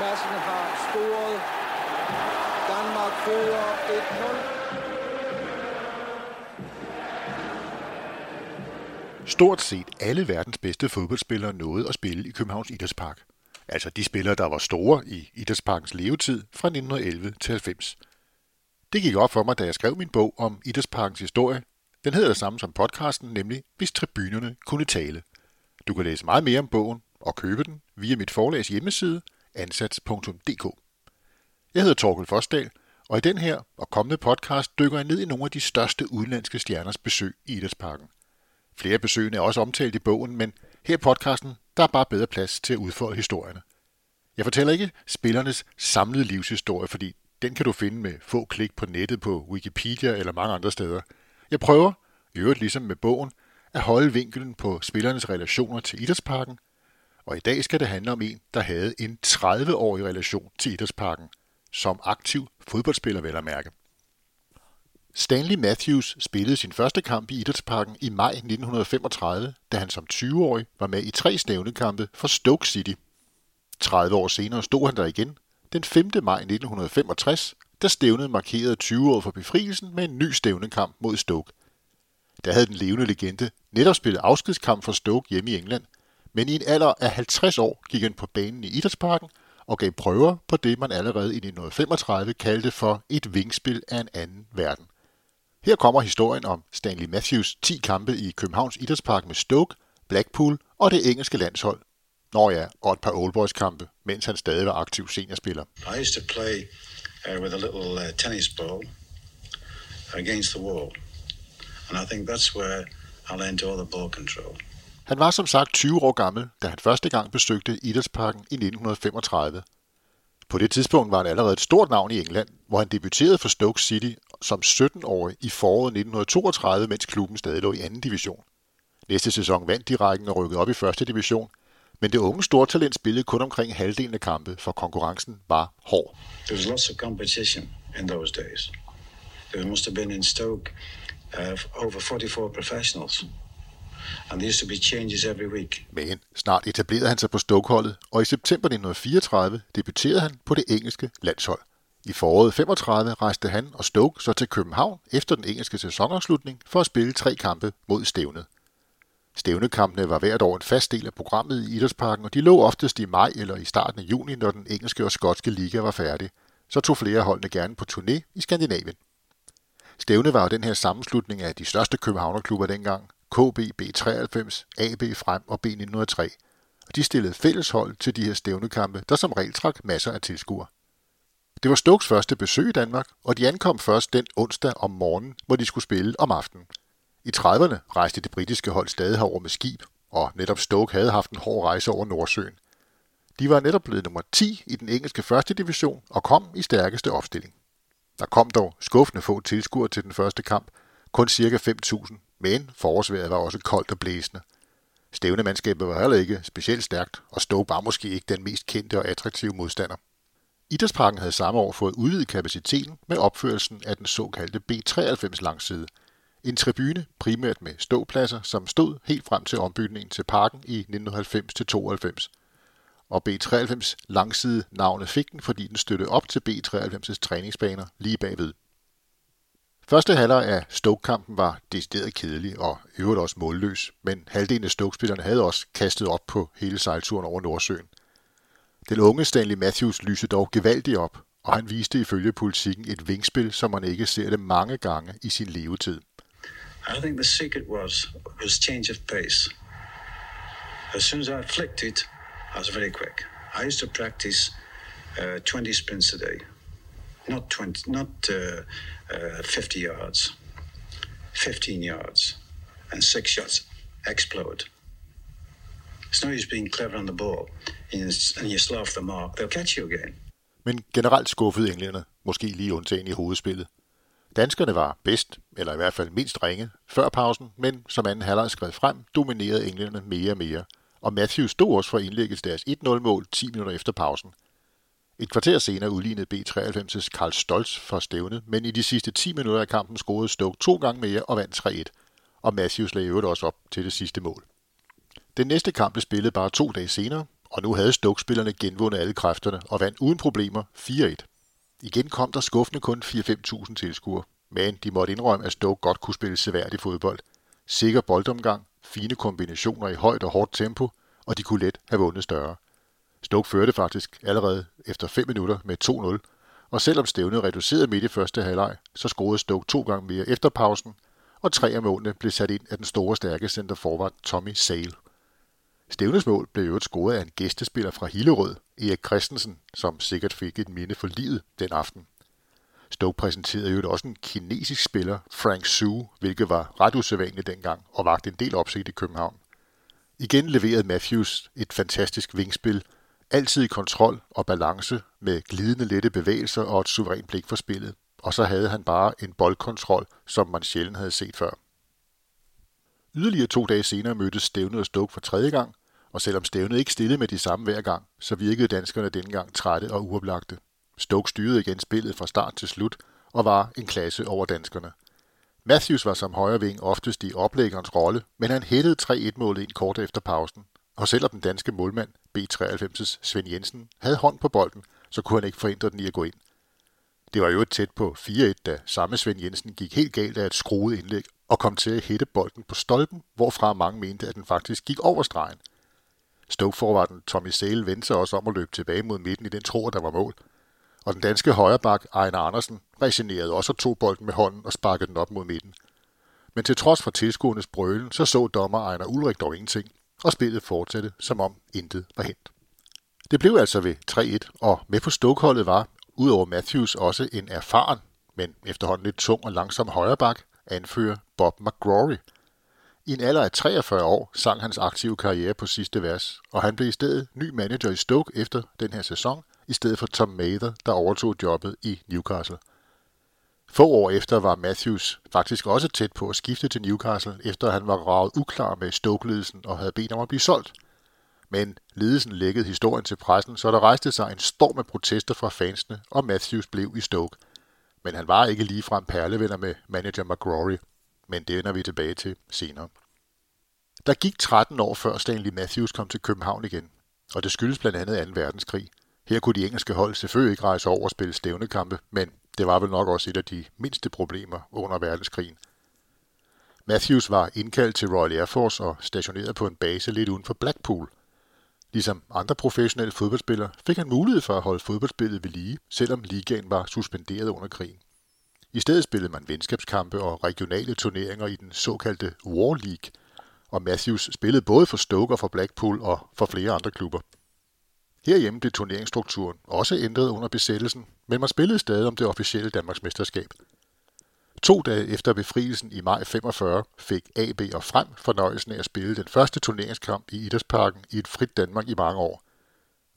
Madsen har scoret. Danmark fører 1-0. Stort set alle verdens bedste fodboldspillere nåede at spille i Københavns Idrætspark. Altså de spillere, der var store i Idrætsparkens levetid fra 1911 til 90. Det gik op for mig, da jeg skrev min bog om Idrætsparkens historie. Den hedder det samme som podcasten, nemlig Hvis tribunerne kunne tale. Du kan læse meget mere om bogen og købe den via mit forlags hjemmeside ansats.dk. Jeg hedder Torkel Forsdal, og i den her og kommende podcast dykker jeg ned i nogle af de største udenlandske stjerners besøg i Idrætsparken. Flere besøgende er også omtalt i bogen, men her i podcasten der er bare bedre plads til at udfolde historierne. Jeg fortæller ikke spillernes samlede livshistorie, fordi den kan du finde med få klik på nettet på Wikipedia eller mange andre steder. Jeg prøver, i øvrigt ligesom med bogen, at holde vinkelen på spillernes relationer til idrætsparken, og i dag skal det handle om en, der havde en 30-årig relation til idrætsparken, som aktiv fodboldspiller vel at mærke. Stanley Matthews spillede sin første kamp i Idrætsparken i maj 1935, da han som 20-årig var med i tre stævnekampe for Stoke City. 30 år senere stod han der igen, den 5. maj 1965, da stævnet markerede 20 år for befrielsen med en ny stævnekamp mod Stoke. Der havde den levende legende netop spillet afskedskamp for Stoke hjemme i England, men i en alder af 50 år gik han på banen i Idrætsparken og gav prøver på det, man allerede i 1935 kaldte for et vingspil af en anden verden. Her kommer historien om Stanley Matthews 10 kampe i Københavns Idrætspark med Stoke, Blackpool og det engelske landshold. Når ja, og et par oldboys-kampe, mens han stadig var aktiv seniorspiller. I used to play uh, with a little uh, tennis ball against the wall. And I think that's where I learned all the ball control. Han var som sagt 20 år gammel, da han første gang besøgte Idrætsparken i 1935. På det tidspunkt var han allerede et stort navn i England, hvor han debuterede for Stoke City som 17-årig i foråret 1932, mens klubben stadig lå i anden division. Næste sæson vandt de rækken og rykkede op i første division, men det unge stortalent spillede kun omkring halvdelen af kampe, for konkurrencen var hård. There was lots of competition in those days. There must have been in Stoke uh, over 44 professionals. And there used to be changes every week. Men snart etablerede han sig på Stokeholdet, og i september 1934 debuterede han på det engelske landshold. I foråret 35 rejste han og Stoke så til København efter den engelske sæsonafslutning for at spille tre kampe mod stævnet. Stævnekampene var hvert år en fast del af programmet i Idrætsparken, og de lå oftest i maj eller i starten af juni, når den engelske og skotske liga var færdig. Så tog flere holdene gerne på turné i Skandinavien. Stævne var jo den her sammenslutning af de største københavnerklubber dengang, KB, B93, AB Frem og B903. Og de stillede fælleshold til de her stævnekampe, der som regel trak masser af tilskuere. Det var Stokes første besøg i Danmark, og de ankom først den onsdag om morgenen, hvor de skulle spille om aftenen. I 30'erne rejste det britiske hold stadig herover med skib, og netop Stoke havde haft en hård rejse over Nordsøen. De var netop blevet nummer 10 i den engelske første division og kom i stærkeste opstilling. Der kom dog skuffende få tilskuere til den første kamp, kun ca. 5.000, men forårsværet var også koldt og blæsende. Stævnemandskabet var heller ikke specielt stærkt, og stod var måske ikke den mest kendte og attraktive modstander. Idrætsparken havde samme år fået udvidet kapaciteten med opførelsen af den såkaldte B93 langside. En tribune primært med ståpladser, som stod helt frem til ombygningen til parken i 1990-92. Og B93 langside navnet fik den, fordi den støttede op til B93's træningsbaner lige bagved. Første halvleg af Stoke-kampen var decideret kedelig og øvrigt også målløs, men halvdelen af Stoke-spillerne havde også kastet op på hele sejlturen over Nordsøen. Den unge Stanley Matthews lyste dog gevaldigt op, og han viste ifølge politikken et vingspil, som man ikke ser det mange gange i sin levetid. I think the secret was was change of pace. As soon as I flicked it, I was very quick. I used to practice uh, 20 sprints a day, not 20, not uh, uh, 50 yards, 15 yards, and six shots explode. It's no use being clever on the ball, and you slow off the mark. They'll catch you again. Men generelt skuffede englænderne, måske lige undtagen i hovedspillet. Danskerne var bedst, eller i hvert fald mindst ringe, før pausen, men som anden halvleg skred frem, dominerede englænderne mere og mere. Og Matthews stod også for indlægget til deres 1-0-mål 10 minutter efter pausen. Et kvarter senere udlignede B93's Karl Stolz for stævnet, men i de sidste 10 minutter af kampen scorede Stoke to gange mere og vandt 3-1, og Matthews lagde øvrigt også op til det sidste mål. Den næste kamp blev spillet bare to dage senere, og nu havde Stoke-spillerne genvundet alle kræfterne og vandt uden problemer 4-1. Igen kom der skuffende kun 4-5.000 tilskuere, men de måtte indrømme, at Stoke godt kunne spille seværdig fodbold. Sikker boldomgang, fine kombinationer i højt og hårdt tempo, og de kunne let have vundet større. Stoke førte faktisk allerede efter 5 minutter med 2-0, og selvom stævnet reducerede midt i første halvleg, så scorede Stoke to gange mere efter pausen, og tre af målene blev sat ind af den store stærke centerforward Tommy Sale. Stævnes mål blev jo scoret af en gæstespiller fra Hillerød, Erik Christensen, som sikkert fik et minde for livet den aften. Stoke præsenterede jo også en kinesisk spiller, Frank Su, hvilket var ret usædvanligt dengang og vagte en del opsigt i København. Igen leverede Matthews et fantastisk vingspil, altid i kontrol og balance med glidende lette bevægelser og et suverænt blik for spillet. Og så havde han bare en boldkontrol, som man sjældent havde set før. Yderligere to dage senere mødtes Stævnet og Stoke for tredje gang, og selvom Stævnet ikke stillede med de samme hver gang, så virkede danskerne denne gang trætte og uoplagte. Stoke styrede igen spillet fra start til slut og var en klasse over danskerne. Matthews var som højreving oftest i oplæggerens rolle, men han hættede 3-1-målet ind kort efter pausen. Og selvom den danske målmand, B93's Svend Jensen, havde hånd på bolden, så kunne han ikke forhindre den i at gå ind. Det var jo et tæt på 4-1, da samme Svend Jensen gik helt galt af et skruet indlæg og kom til at hætte bolden på stolpen, hvorfra mange mente, at den faktisk gik over stregen. Stoke-forvarden Tommy Sale vendte sig også om at løbe tilbage mod midten i den tro, der var mål. Og den danske højreback Ejner Andersen resignerede også og tog bolden med hånden og sparkede den op mod midten. Men til trods for tilskuernes brølen, så så dommer Ejner Ulrik dog ingenting, og spillet fortsatte, som om intet var hent. Det blev altså ved 3-1, og med på stokholdet var, udover Matthews, også en erfaren, men efterhånden lidt tung og langsom højreback, anfører Bob McGrory. I en alder af 43 år sang hans aktive karriere på sidste vers, og han blev i stedet ny manager i Stoke efter den her sæson, i stedet for Tom Mather, der overtog jobbet i Newcastle. Få år efter var Matthews faktisk også tæt på at skifte til Newcastle, efter han var ravet uklar med Stoke-ledelsen og havde bedt om at blive solgt. Men ledelsen lækkede historien til pressen, så der rejste sig en storm af protester fra fansene, og Matthews blev i Stoke. Men han var ikke ligefrem perlevenner med manager McGrory, men det vender vi tilbage til senere. Der gik 13 år før Stanley Matthews kom til København igen, og det skyldes blandt andet 2. verdenskrig. Her kunne de engelske hold selvfølgelig ikke rejse over og spille stævnekampe, men det var vel nok også et af de mindste problemer under verdenskrigen. Matthews var indkaldt til Royal Air Force og stationeret på en base lidt uden for Blackpool. Ligesom andre professionelle fodboldspillere fik han mulighed for at holde fodboldspillet ved lige, selvom ligaen var suspenderet under krigen. I stedet spillede man venskabskampe og regionale turneringer i den såkaldte War League, og Matthews spillede både for Stoke og for Blackpool og for flere andre klubber. Herhjemme blev turneringsstrukturen også ændret under besættelsen, men man spillede stadig om det officielle Danmarks mesterskab. To dage efter befrielsen i maj 45 fik AB og Frem fornøjelsen af at spille den første turneringskamp i Idrætsparken i et frit Danmark i mange år.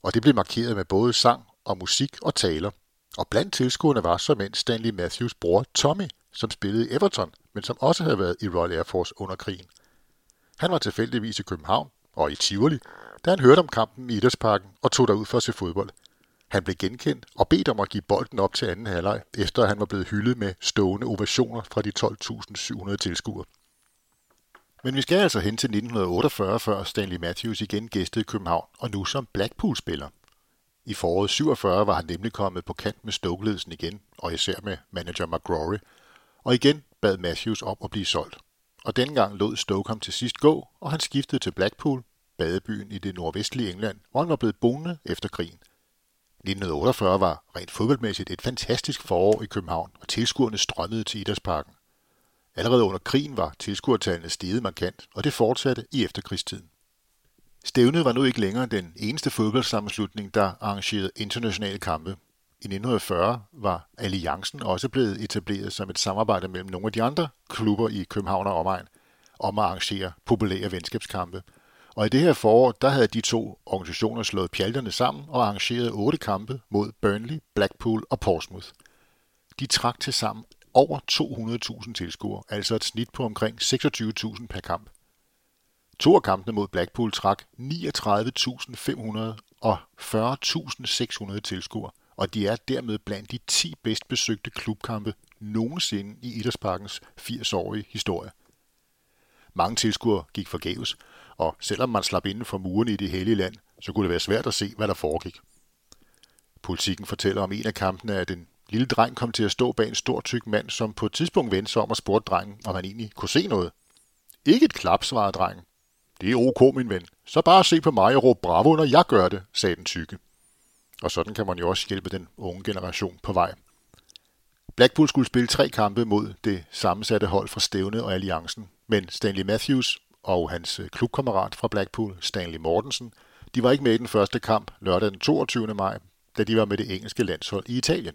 Og det blev markeret med både sang og musik og taler. Og blandt tilskuerne var som en Stanley Matthews bror Tommy, som spillede i Everton, men som også havde været i Royal Air Force under krigen. Han var tilfældigvis i København og i Tivoli, da han hørte om kampen i Idrætsparken og tog derud for at se fodbold. Han blev genkendt og bedt om at give bolden op til anden halvleg, efter at han var blevet hyldet med stående ovationer fra de 12.700 tilskuere. Men vi skal altså hen til 1948, før Stanley Matthews igen gæstede København, og nu som Blackpool-spiller. I foråret 47 var han nemlig kommet på kant med stoke igen, og især med manager McGrory, og igen bad Matthews om at blive solgt. Og dengang lod Stoke ham til sidst gå, og han skiftede til Blackpool, badebyen i det nordvestlige England, hvor han var blevet boende efter krigen. 1948 var rent fodboldmæssigt et fantastisk forår i København, og tilskuerne strømmede til Idrætsparken. Allerede under krigen var tilskuertallene steget markant, og det fortsatte i efterkrigstiden. Stævnet var nu ikke længere den eneste fodboldsammenslutning, der arrangerede internationale kampe. I 1940 var Alliancen også blevet etableret som et samarbejde mellem nogle af de andre klubber i København og omegn om at arrangere populære venskabskampe – og i det her forår, der havde de to organisationer slået pjalterne sammen og arrangeret otte kampe mod Burnley, Blackpool og Portsmouth. De trak til sammen over 200.000 tilskuere, altså et snit på omkring 26.000 per kamp. To af kampene mod Blackpool trak 39.500 og 40.600 tilskuere, og de er dermed blandt de 10 bedst besøgte klubkampe nogensinde i Idrætsparkens 80-årige historie. Mange tilskuere gik forgæves, og selvom man slap inden for murene i det hellige land, så kunne det være svært at se, hvad der foregik. Politikken fortæller om en af kampene, at en lille dreng kom til at stå bag en stor tyk mand, som på et tidspunkt vendte sig om og spurgte drengen, om han egentlig kunne se noget. Ikke et klap, svarede drengen. Det er ok, min ven. Så bare se på mig og råb bravo, når jeg gør det, sagde den tykke. Og sådan kan man jo også hjælpe den unge generation på vej. Blackpool skulle spille tre kampe mod det sammensatte hold fra Stævne og Alliancen, men Stanley Matthews og hans øh, klubkammerat fra Blackpool, Stanley Mortensen, de var ikke med i den første kamp lørdag den 22. maj, da de var med det engelske landshold i Italien.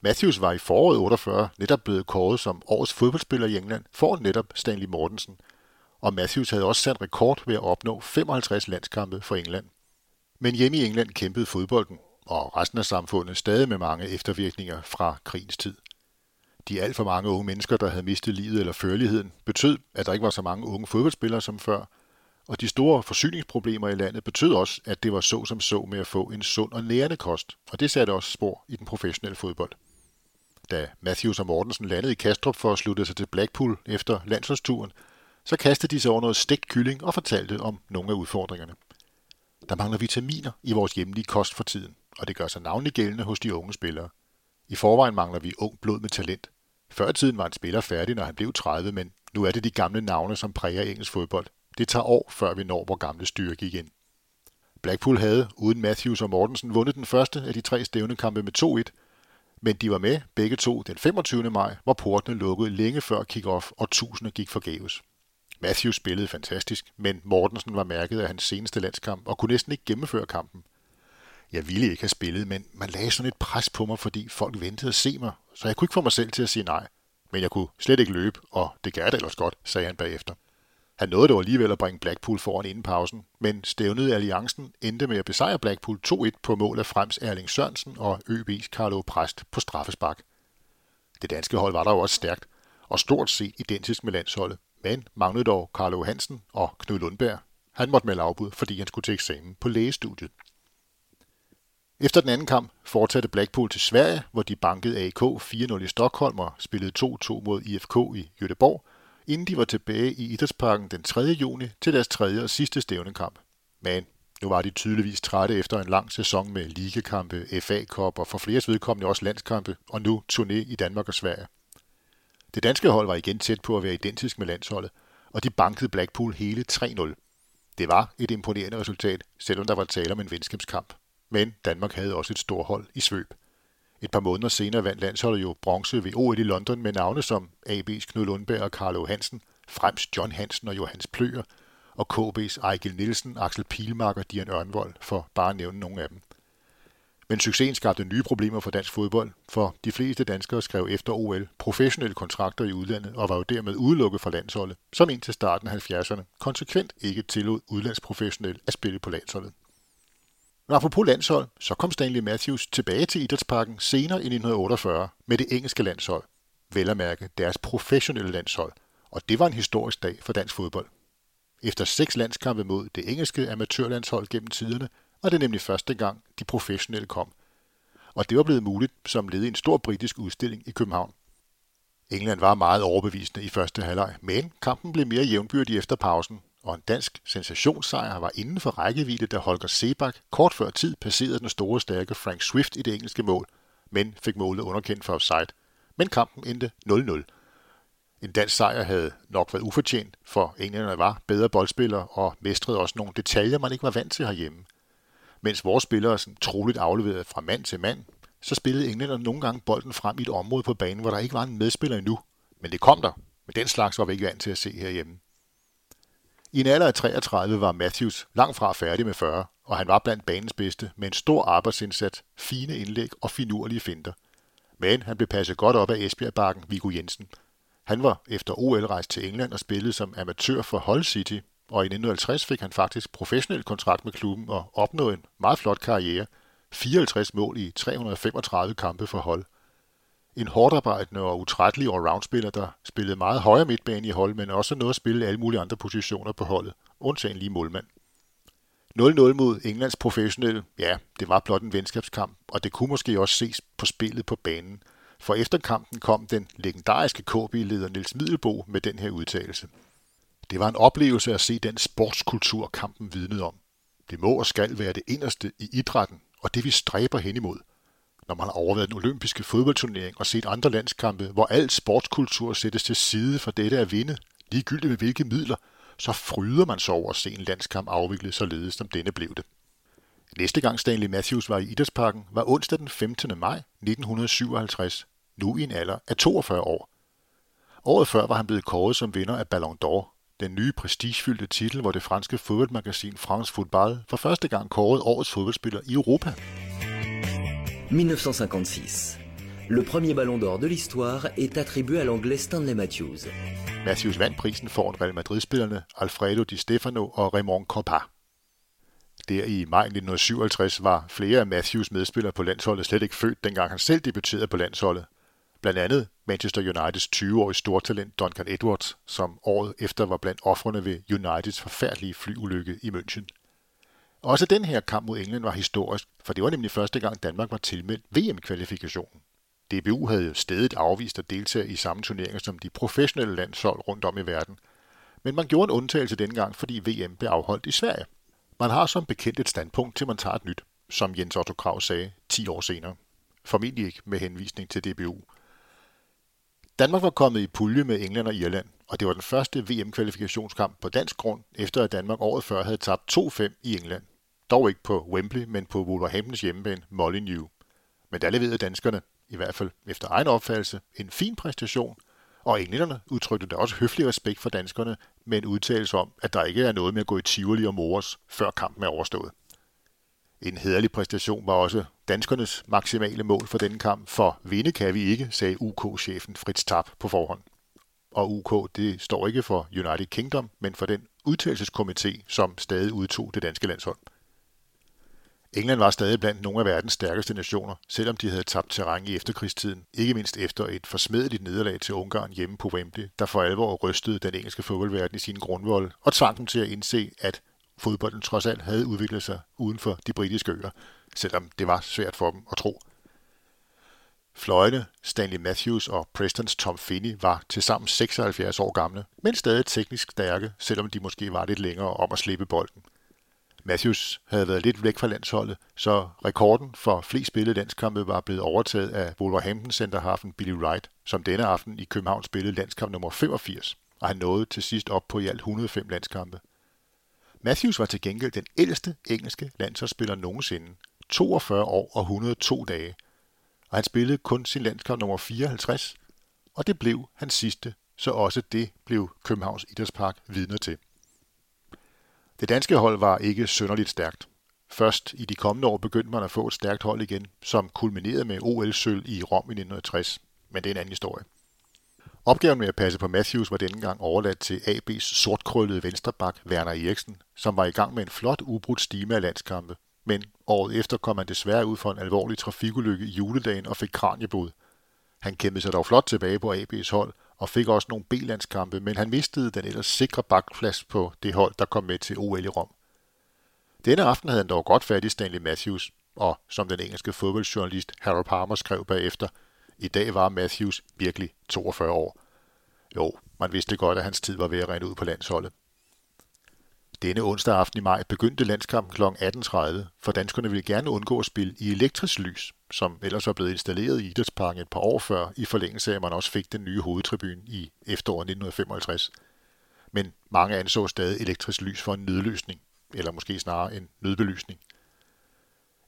Matthews var i foråret 48 netop blevet kåret som årets fodboldspiller i England for netop Stanley Mortensen, og Matthews havde også sat rekord ved at opnå 55 landskampe for England. Men hjemme i England kæmpede fodbolden og resten af samfundet stadig med mange eftervirkninger fra krigens tid. De alt for mange unge mennesker, der havde mistet livet eller førligheden, betød, at der ikke var så mange unge fodboldspillere som før, og de store forsyningsproblemer i landet betød også, at det var så som så med at få en sund og nærende kost, og det satte også spor i den professionelle fodbold. Da Matthews og Mortensen landede i Kastrup for at slutte sig til Blackpool efter landsholdsturen, så kastede de sig over noget stegt kylling og fortalte om nogle af udfordringerne. Der mangler vitaminer i vores hjemlige kost for tiden, og det gør sig navnlig gældende hos de unge spillere. I forvejen mangler vi ung blod med talent. Før i tiden var en spiller færdig, når han blev 30, men nu er det de gamle navne, som præger engelsk fodbold. Det tager år, før vi når vores gamle styrke igen. Blackpool havde, uden Matthews og Mortensen, vundet den første af de tre stævnekampe med 2-1, men de var med begge to den 25. maj, hvor portene lukkede længe før kick-off, og tusinder gik forgæves. Matthews spillede fantastisk, men Mortensen var mærket af hans seneste landskamp og kunne næsten ikke gennemføre kampen. Jeg ville ikke have spillet, men man lagde sådan et pres på mig, fordi folk ventede at se mig, så jeg kunne ikke få mig selv til at sige nej. Men jeg kunne slet ikke løbe, og det gør det ellers godt, sagde han bagefter. Han nåede dog alligevel at bringe Blackpool foran inden pausen, men stævnede alliancen endte med at besejre Blackpool 2-1 på mål af Frems Erling Sørensen og ØB's Carlo Præst på straffespark. Det danske hold var der jo også stærkt, og stort set identisk med landsholdet, men manglede dog Carlo Hansen og Knud Lundberg. Han måtte melde afbud, fordi han skulle til eksamen på lægestudiet. Efter den anden kamp fortsatte Blackpool til Sverige, hvor de bankede AK 4-0 i Stockholm og spillede 2-2 mod IFK i Göteborg, inden de var tilbage i Idrætsparken den 3. juni til deres tredje og sidste stævnekamp. Men nu var de tydeligvis trætte efter en lang sæson med ligekampe, FA Cup og for flere vedkommende også landskampe, og nu turné i Danmark og Sverige. Det danske hold var igen tæt på at være identisk med landsholdet, og de bankede Blackpool hele 3-0. Det var et imponerende resultat, selvom der var tale om en venskabskamp. Men Danmark havde også et stort hold i svøb. Et par måneder senere vandt landsholdet jo bronze ved OL i London med navne som AB's Knud Lundberg og Carlo Hansen, Frems John Hansen og Johannes Pløger, og KB's Ejgil Nielsen, Axel Pilmark og Dian Ørnvold, for bare at nævne nogle af dem. Men succesen skabte nye problemer for dansk fodbold, for de fleste danskere skrev efter OL professionelle kontrakter i udlandet og var jo dermed udelukket fra landsholdet, som indtil starten af 70'erne konsekvent ikke tillod udlandsprofessionelle at spille på landsholdet. Men apropos landshold, så kom Stanley Matthews tilbage til Idrætsparken senere i 1948 med det engelske landshold. Vel at mærke deres professionelle landshold, og det var en historisk dag for dansk fodbold. Efter seks landskampe mod det engelske amatørlandshold gennem tiderne, var det nemlig første gang, de professionelle kom. Og det var blevet muligt som led i en stor britisk udstilling i København. England var meget overbevisende i første halvleg, men kampen blev mere jævnbyrdig efter pausen, og en dansk sensationssejr var inden for rækkevidde, da Holger Sebak kort før tid passerede den store stærke Frank Swift i det engelske mål, men fik målet underkendt for offside. Men kampen endte 0-0. En dansk sejr havde nok været ufortjent, for englænderne var bedre boldspillere og mestrede også nogle detaljer, man ikke var vant til herhjemme. Mens vores spillere sådan troligt afleverede fra mand til mand, så spillede englænderne nogle gange bolden frem i et område på banen, hvor der ikke var en medspiller endnu. Men det kom der. Men den slags var vi ikke vant til at se herhjemme. I en alder af 33 var Matthews langt fra færdig med 40, og han var blandt banens bedste med en stor arbejdsindsats, fine indlæg og finurlige finter. Men han blev passet godt op af Esbjerg-bakken Viggo Jensen. Han var efter OL rejst til England og spillede som amatør for Hull City, og i 1950 fik han faktisk professionel kontrakt med klubben og opnåede en meget flot karriere. 54 mål i 335 kampe for Hull en hårdarbejdende og utrættelig allroundspiller, der spillede meget højere midtbane i hold, men også noget at spille alle mulige andre positioner på holdet, undtagen lige målmand. 0-0 mod Englands professionelle, ja, det var blot en venskabskamp, og det kunne måske også ses på spillet på banen. For efter kampen kom den legendariske KB-leder Niels Middelbo med den her udtalelse. Det var en oplevelse at se den sportskultur, kampen vidnede om. Det må og skal være det inderste i idrætten, og det vi stræber hen imod. Når man har overvejet den olympiske fodboldturnering og set andre landskampe, hvor al sportskultur sættes til side for dette at vinde, ligegyldigt med hvilke midler, så fryder man sig over at se en landskamp afviklet således, som denne blev det. Næste gang Stanley Matthews var i Idrætsparken var onsdag den 15. maj 1957, nu i en alder af 42 år. Året før var han blevet kåret som vinder af Ballon d'Or, den nye prestigefyldte titel, hvor det franske fodboldmagasin France Football for første gang kårede årets fodboldspiller i Europa. 1956. Le premier ballon d'or de l'histoire est attribué à l'anglais Stanley Matthews. Matthews vandt prisen foran Real Madrid-spillerne Alfredo Di Stefano og Raymond Kopa. Der i maj 1957 var flere af Matthews medspillere på landsholdet slet ikke født, dengang han selv debuterede på landsholdet. Blandt andet Manchester Uniteds 20-årige stortalent Duncan Edwards, som året efter var blandt offrene ved Uniteds forfærdelige flyulykke i München. Også den her kamp mod England var historisk, for det var nemlig første gang Danmark var tilmeldt VM-kvalifikationen. DBU havde stedet afvist at deltage i samme turneringer som de professionelle landshold rundt om i verden. Men man gjorde en undtagelse dengang, gang, fordi VM blev afholdt i Sverige. Man har som bekendt et standpunkt, til man tager et nyt, som Jens Otto Krav sagde 10 år senere. Formentlig ikke med henvisning til DBU. Danmark var kommet i pulje med England og Irland, og det var den første VM-kvalifikationskamp på dansk grund, efter at Danmark året før havde tabt 2-5 i England. Dog ikke på Wembley, men på Wolverhamptons hjemmebane Molyneux. Men der leverede danskerne, i hvert fald efter egen opfattelse, en fin præstation, og englænderne udtrykte da også høflig respekt for danskerne med en udtalelse om, at der ikke er noget med at gå i Tivoli og mores, før kampen er overstået. En hederlig præstation var også danskernes maksimale mål for denne kamp, for vinde kan vi ikke, sagde UK-chefen Fritz Tapp på forhånd. Og UK, det står ikke for United Kingdom, men for den udtalelseskomité, som stadig udtog det danske landshold. England var stadig blandt nogle af verdens stærkeste nationer, selvom de havde tabt terræn i efterkrigstiden, ikke mindst efter et forsmedeligt nederlag til Ungarn hjemme på Wembley, der for alvor rystede den engelske fodboldverden i sin grundvold og tvang dem til at indse, at fodbolden trods alt havde udviklet sig uden for de britiske øer, selvom det var svært for dem at tro. Fløjene, Stanley Matthews og Prestons Tom Finney var til sammen 76 år gamle, men stadig teknisk stærke, selvom de måske var lidt længere om at slippe bolden – Matthews havde været lidt væk fra landsholdet, så rekorden for flest spillede landskampe var blevet overtaget af Wolverhampton centerhafen Billy Wright, som denne aften i København spillede landskamp nummer 85, og han nåede til sidst op på i alt 105 landskampe. Matthews var til gengæld den ældste engelske landsholdsspiller nogensinde, 42 år og 102 dage, og han spillede kun sin landskamp nummer 54, og det blev hans sidste, så også det blev Københavns Idrætspark vidner til. Det danske hold var ikke synderligt stærkt. Først i de kommende år begyndte man at få et stærkt hold igen, som kulminerede med OL-sølv i Rom i 1960. Men det er en anden historie. Opgaven med at passe på Matthews var denne gang overladt til AB's sortkrøllede venstreback Werner Eriksen, som var i gang med en flot ubrudt stime af landskampe. Men året efter kom han desværre ud for en alvorlig trafikulykke i juledagen og fik kranieblod. Han kæmpede sig dog flot tilbage på AB's hold og fik også nogle B-landskampe, men han mistede den ellers sikre bakplads på det hold, der kom med til OL i Rom. Denne aften havde han dog godt fat i Stanley Matthews, og som den engelske fodboldjournalist Harold Palmer skrev bagefter, i dag var Matthews virkelig 42 år. Jo, man vidste godt, at hans tid var ved at rende ud på landsholdet. Denne onsdag aften i maj begyndte landskampen kl. 18.30, for danskerne ville gerne undgå at spille i elektrisk lys, som ellers var blevet installeret i Idrætsparken et par år før, i forlængelse af, at man også fik den nye hovedtribune i efteråret 1955. Men mange anså stadig elektrisk lys for en nødløsning, eller måske snarere en nødbelysning.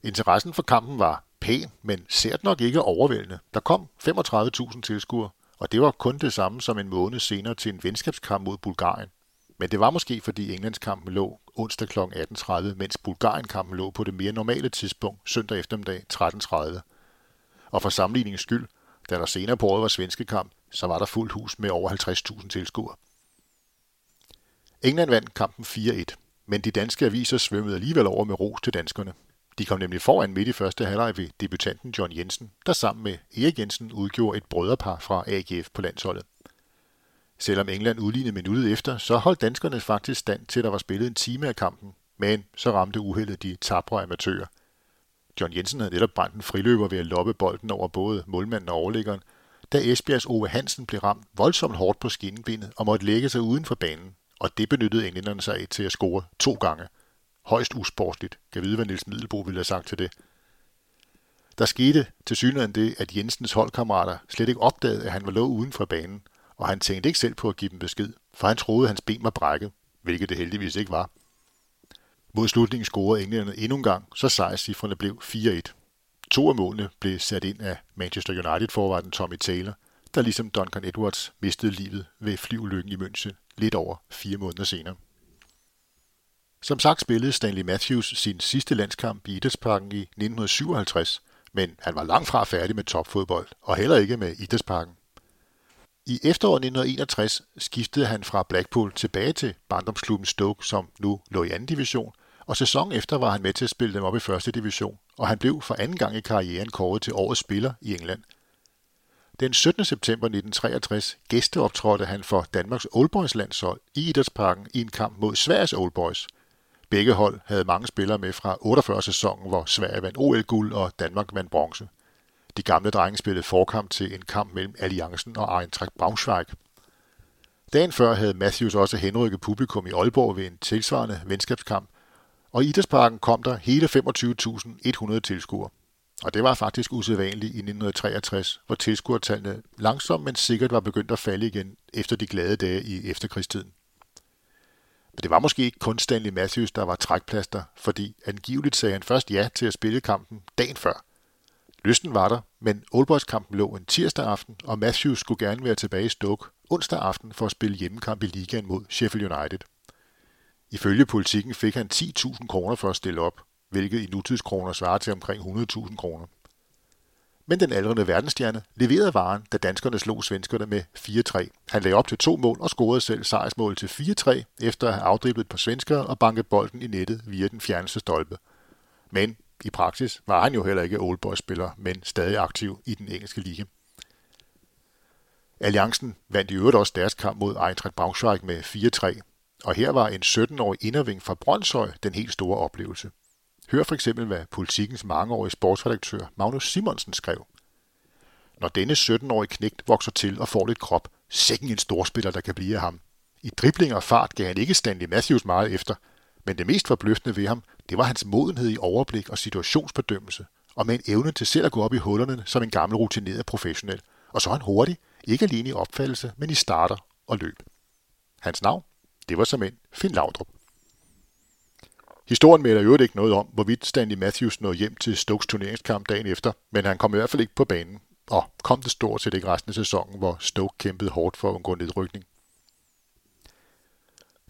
Interessen for kampen var pæn, men sært nok ikke overvældende. Der kom 35.000 tilskuere, og det var kun det samme som en måned senere til en venskabskamp mod Bulgarien. Men det var måske, fordi Englandskampen lå onsdag kl. 18.30, mens Bulgarienkampen lå på det mere normale tidspunkt søndag eftermiddag 13.30. Og for sammenligningens skyld, da der senere på året var svenske kamp, så var der fuldt hus med over 50.000 tilskuere. England vandt kampen 4-1, men de danske aviser svømmede alligevel over med ros til danskerne. De kom nemlig foran midt i første halvleg ved debutanten John Jensen, der sammen med Erik Jensen udgjorde et brødrepar fra AGF på landsholdet. Selvom England udlignede minuttet efter, så holdt danskerne faktisk stand til, at der var spillet en time af kampen, men så ramte uheldet de tabre amatører. John Jensen havde netop brændt en friløber ved at loppe bolden over både målmanden og overliggeren, da Esbjergs Ove Hansen blev ramt voldsomt hårdt på skinnebenet og måtte lægge sig uden for banen, og det benyttede englænderne sig af til at score to gange. højst usportsligt. Kan vide, hvad Niels Middelbo ville have sagt til det. Der skete til synligheden det, at Jensens holdkammerater slet ikke opdagede, at han var lå uden for banen, og han tænkte ikke selv på at give dem besked, for han troede, at hans ben var brækket, hvilket det heldigvis ikke var. Mod slutningen scorede englænderne endnu en gang, så sejrscifrene blev 4-1. To af målene blev sat ind af Manchester United-forvarden Tommy Taylor, der ligesom Duncan Edwards mistede livet ved flyulykken i München lidt over fire måneder senere. Som sagt spillede Stanley Matthews sin sidste landskamp i Idrætsparken i 1957, men han var langt fra færdig med topfodbold, og heller ikke med Idrætsparken. I efteråret 1961 skiftede han fra Blackpool tilbage til barndomsklubben Stoke, som nu lå i anden division, og sæsonen efter var han med til at spille dem op i første division, og han blev for anden gang i karrieren kåret til årets spiller i England. Den 17. september 1963 gæsteoptrådte han for Danmarks Oldboys landshold i Idrætsparken i en kamp mod Sveriges Oldboys. Begge hold havde mange spillere med fra 48 sæsonen, hvor Sverige vandt OL-guld og Danmark vandt bronze. De gamle drenge spillede forkamp til en kamp mellem Alliancen og Eintracht Braunschweig. Dagen før havde Matthews også henrykket publikum i Aalborg ved en tilsvarende venskabskamp, og i Idrætsparken kom der hele 25.100 tilskuere. Og det var faktisk usædvanligt i 1963, hvor tilskuertallene langsomt men sikkert var begyndt at falde igen efter de glade dage i efterkrigstiden. Men det var måske ikke kun Stanley Matthews, der var trækplaster, fordi angiveligt sagde han først ja til at spille kampen dagen før. Lysten var der, men Oldboys-kampen lå en tirsdag aften, og Matthews skulle gerne være tilbage i Stoke onsdag aften for at spille hjemmekamp i ligaen mod Sheffield United. Ifølge politikken fik han 10.000 kroner for at stille op, hvilket i nutidskroner svarer til omkring 100.000 kroner. Men den aldrende verdensstjerne leverede varen, da danskerne slog svenskerne med 4-3. Han lagde op til to mål og scorede selv sejrsmål til 4-3, efter at have afdriblet på svenskere og banket bolden i nettet via den fjerneste stolpe. Men i praksis var han jo heller ikke Oldboys-spiller, men stadig aktiv i den engelske liga. Alliancen vandt i øvrigt også deres kamp mod Eintracht Braunschweig med 4-3, og her var en 17-årig inderving fra Brøndshøj den helt store oplevelse. Hør for eksempel, hvad politikens mangeårige sportsredaktør Magnus Simonsen skrev. Når denne 17-årige knægt vokser til og får lidt krop, sikken en storspiller, der kan blive af ham. I dribling og fart gav han ikke Stanley Matthews meget efter, men det mest forbløffende ved ham, det var hans modenhed i overblik og situationsbedømmelse, og med en evne til selv at gå op i hullerne som en gammel rutineret professionel. Og så er han hurtig, ikke alene i opfattelse, men i starter og løb. Hans navn, det var som en Finn Laudrup. Historien melder jo ikke noget om, hvorvidt Stanley Matthews nåede hjem til Stokes turneringskamp dagen efter, men han kom i hvert fald ikke på banen, og kom det stort set ikke resten af sæsonen, hvor Stoke kæmpede hårdt for at undgå nedrykning.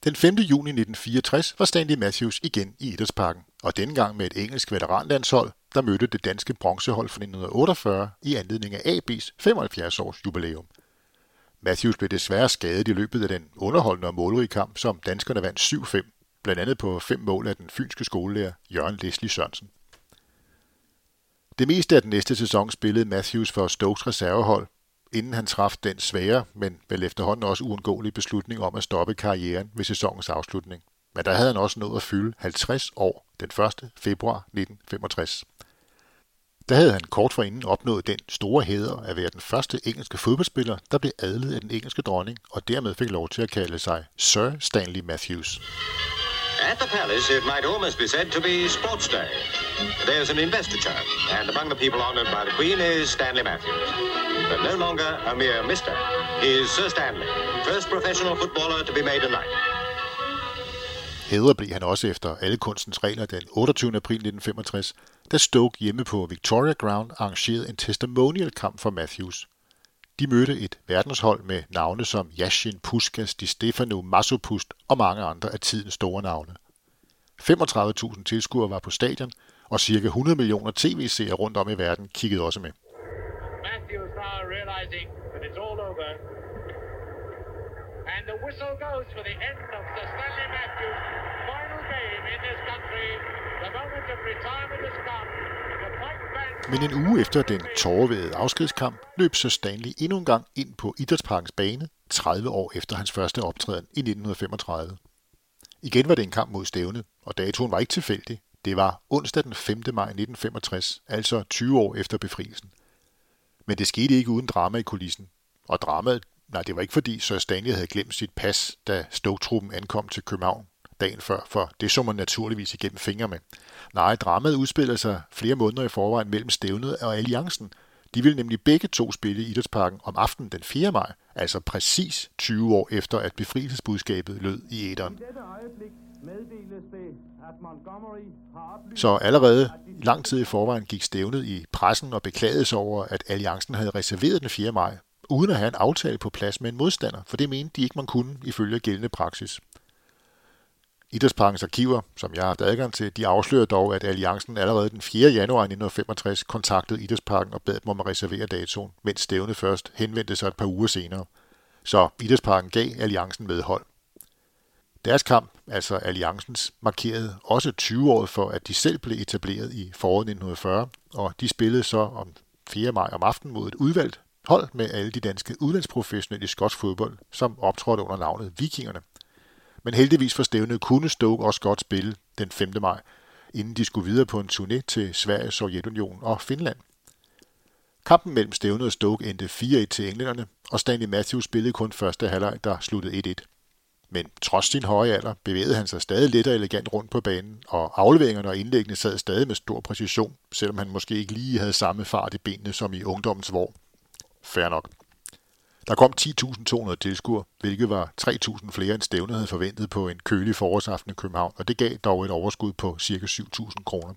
Den 5. juni 1964 var Stanley Matthews igen i Idrætsparken, og denne gang med et engelsk veteranlandshold, der mødte det danske bronzehold fra 1948 i anledning af AB's 75 års jubilæum. Matthews blev desværre skadet i løbet af den underholdende og målrige kamp, som danskerne vandt 7-5 blandt andet på fem mål af den fynske skolelærer Jørgen Leslie Sørensen. Det meste af den næste sæson spillede Matthews for Stokes reservehold, inden han traf den svære, men vel efterhånden også uundgåelige beslutning om at stoppe karrieren ved sæsonens afslutning. Men der havde han også nået at fylde 50 år den 1. februar 1965. Der havde han kort forinden opnået den store hæder at være den første engelske fodboldspiller, der blev adlet af den engelske dronning, og dermed fik lov til at kalde sig Sir Stanley Matthews. At the palace, it might almost be said to be sports day. There's an investiture, and among the people honoured by the Queen is Stanley Matthews. But no longer a mere mister. He is Sir Stanley, first professional footballer to be made a knight. Hæder blev han også efter alle kunstens regler den 28. april 1965, da Stoke hjemme på Victoria Ground arrangerede en testimonial-kamp for Matthews. De mødte et verdenshold med navne som Yashin Puskas, Di Stefano, Masopust og mange andre af tidens store navne. 35.000 tilskuere var på stadion, og cirka 100 millioner tv-seere rundt om i verden kiggede også med. Matthews now realizing that it's all over. And the whistle goes for the end of Sir Stanley Matthews' final game in this country. The moment of retirement has come. Men en uge efter den tårervædede afskedskamp løb så Stanley endnu en gang ind på Idrætsparkens bane 30 år efter hans første optræden i 1935. Igen var det en kamp mod stævne, og datoen var ikke tilfældig. Det var onsdag den 5. maj 1965, altså 20 år efter befrielsen. Men det skete ikke uden drama i kulissen. Og dramaet, nej, det var ikke fordi Sir Stanley havde glemt sit pas, da stoktruppen ankom til København dagen før, for det så man naturligvis igennem fingre med. Nej, dramaet udspillede sig flere måneder i forvejen mellem stævnet og alliancen. De ville nemlig begge to spille i Idrætsparken om aftenen den 4. maj, altså præcis 20 år efter, at befrielsesbudskabet lød i æderen. Så allerede lang tid i forvejen gik stævnet i pressen og beklagede sig over, at alliancen havde reserveret den 4. maj, uden at have en aftale på plads med en modstander, for det mente de ikke, man kunne ifølge gældende praksis. Idrætsparkens arkiver, som jeg har haft adgang til, de afslører dog, at Alliancen allerede den 4. januar 1965 kontaktede Idrætsparken og bad dem om at reservere datoen, mens stævnet først henvendte sig et par uger senere. Så Idrætsparken gav Alliancen medhold. Deres kamp, altså Alliancens, markerede også 20 år for, at de selv blev etableret i foråret 1940, og de spillede så om 4. maj om aftenen mod et udvalgt hold med alle de danske udlandsprofessionelle i skotsk fodbold, som optrådte under navnet Vikingerne. Men heldigvis for stævnet kunne Stoke også godt spille den 5. maj, inden de skulle videre på en turné til Sverige, Sovjetunionen og Finland. Kampen mellem stævnet og Stoke endte 4-1 til englænderne, og Stanley Matthews spillede kun første halvleg, der sluttede 1-1. Men trods sin høje alder bevægede han sig stadig let og elegant rundt på banen, og afleveringerne og indlæggene sad stadig med stor præcision, selvom han måske ikke lige havde samme fart i benene som i ungdommens vor. Fair nok. Der kom 10.200 tilskuere, hvilket var 3.000 flere end stævnet havde forventet på en kølig forårsaften i København, og det gav dog et overskud på ca. 7.000 kroner.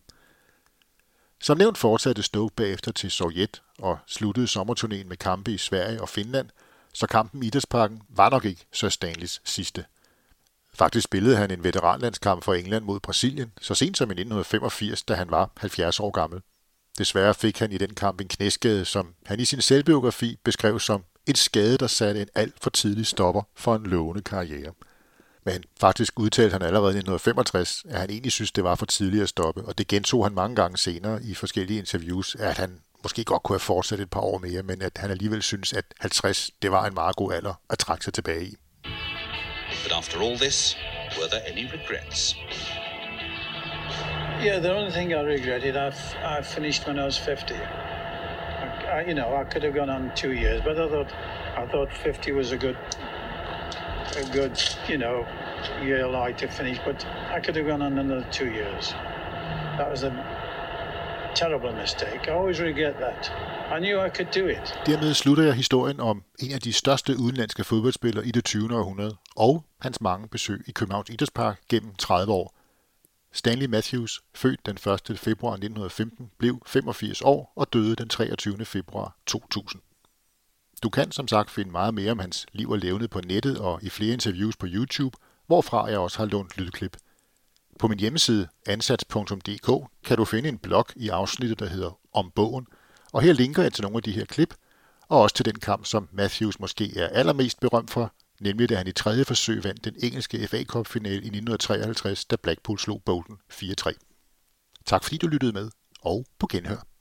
Som nævnt fortsatte Stoke bagefter til Sovjet og sluttede sommerturnéen med kampe i Sverige og Finland, så kampen i Idrætsparken var nok ikke så Stanleys sidste. Faktisk spillede han en veteranlandskamp for England mod Brasilien så sent som i 1985, da han var 70 år gammel. Desværre fik han i den kamp en knæskade, som han i sin selvbiografi beskrev som en skade, der satte en alt for tidlig stopper for en lovende karriere. Men faktisk udtalte han allerede i 1965, at han egentlig synes, det var for tidligt at stoppe, og det gentog han mange gange senere i forskellige interviews, at han måske godt kunne have fortsat et par år mere, men at han alligevel synes, at 50 det var en meget god alder at trække sig tilbage i. But after all this, were there any regrets? Yeah, the only thing I regretted, I, I finished when I was 50. I, you know, I could have gone on two years, but I thought, I thought 50 was a good, a good, you know, year like to finish. But I could have gone on another two years. That was a terrible mistake. I always regret that. I knew I could do it. Dermed slutter jeg historien om en af de største udenlandske fodboldspillere i det 20. århundrede, og hans mange besøg i Københavns Idrætspark gennem 30 år. Stanley Matthews, født den 1. februar 1915, blev 85 år og døde den 23. februar 2000. Du kan som sagt finde meget mere om hans liv og levnet på nettet og i flere interviews på YouTube, hvorfra jeg også har lånt lydklip. På min hjemmeside ansats.dk kan du finde en blog i afsnittet, der hedder Om bogen, og her linker jeg til nogle af de her klip, og også til den kamp, som Matthews måske er allermest berømt for, nemlig da han i tredje forsøg vandt den engelske FA Cup-finale i 1953, da Blackpool slog Bolton 4-3. Tak fordi du lyttede med, og på genhør.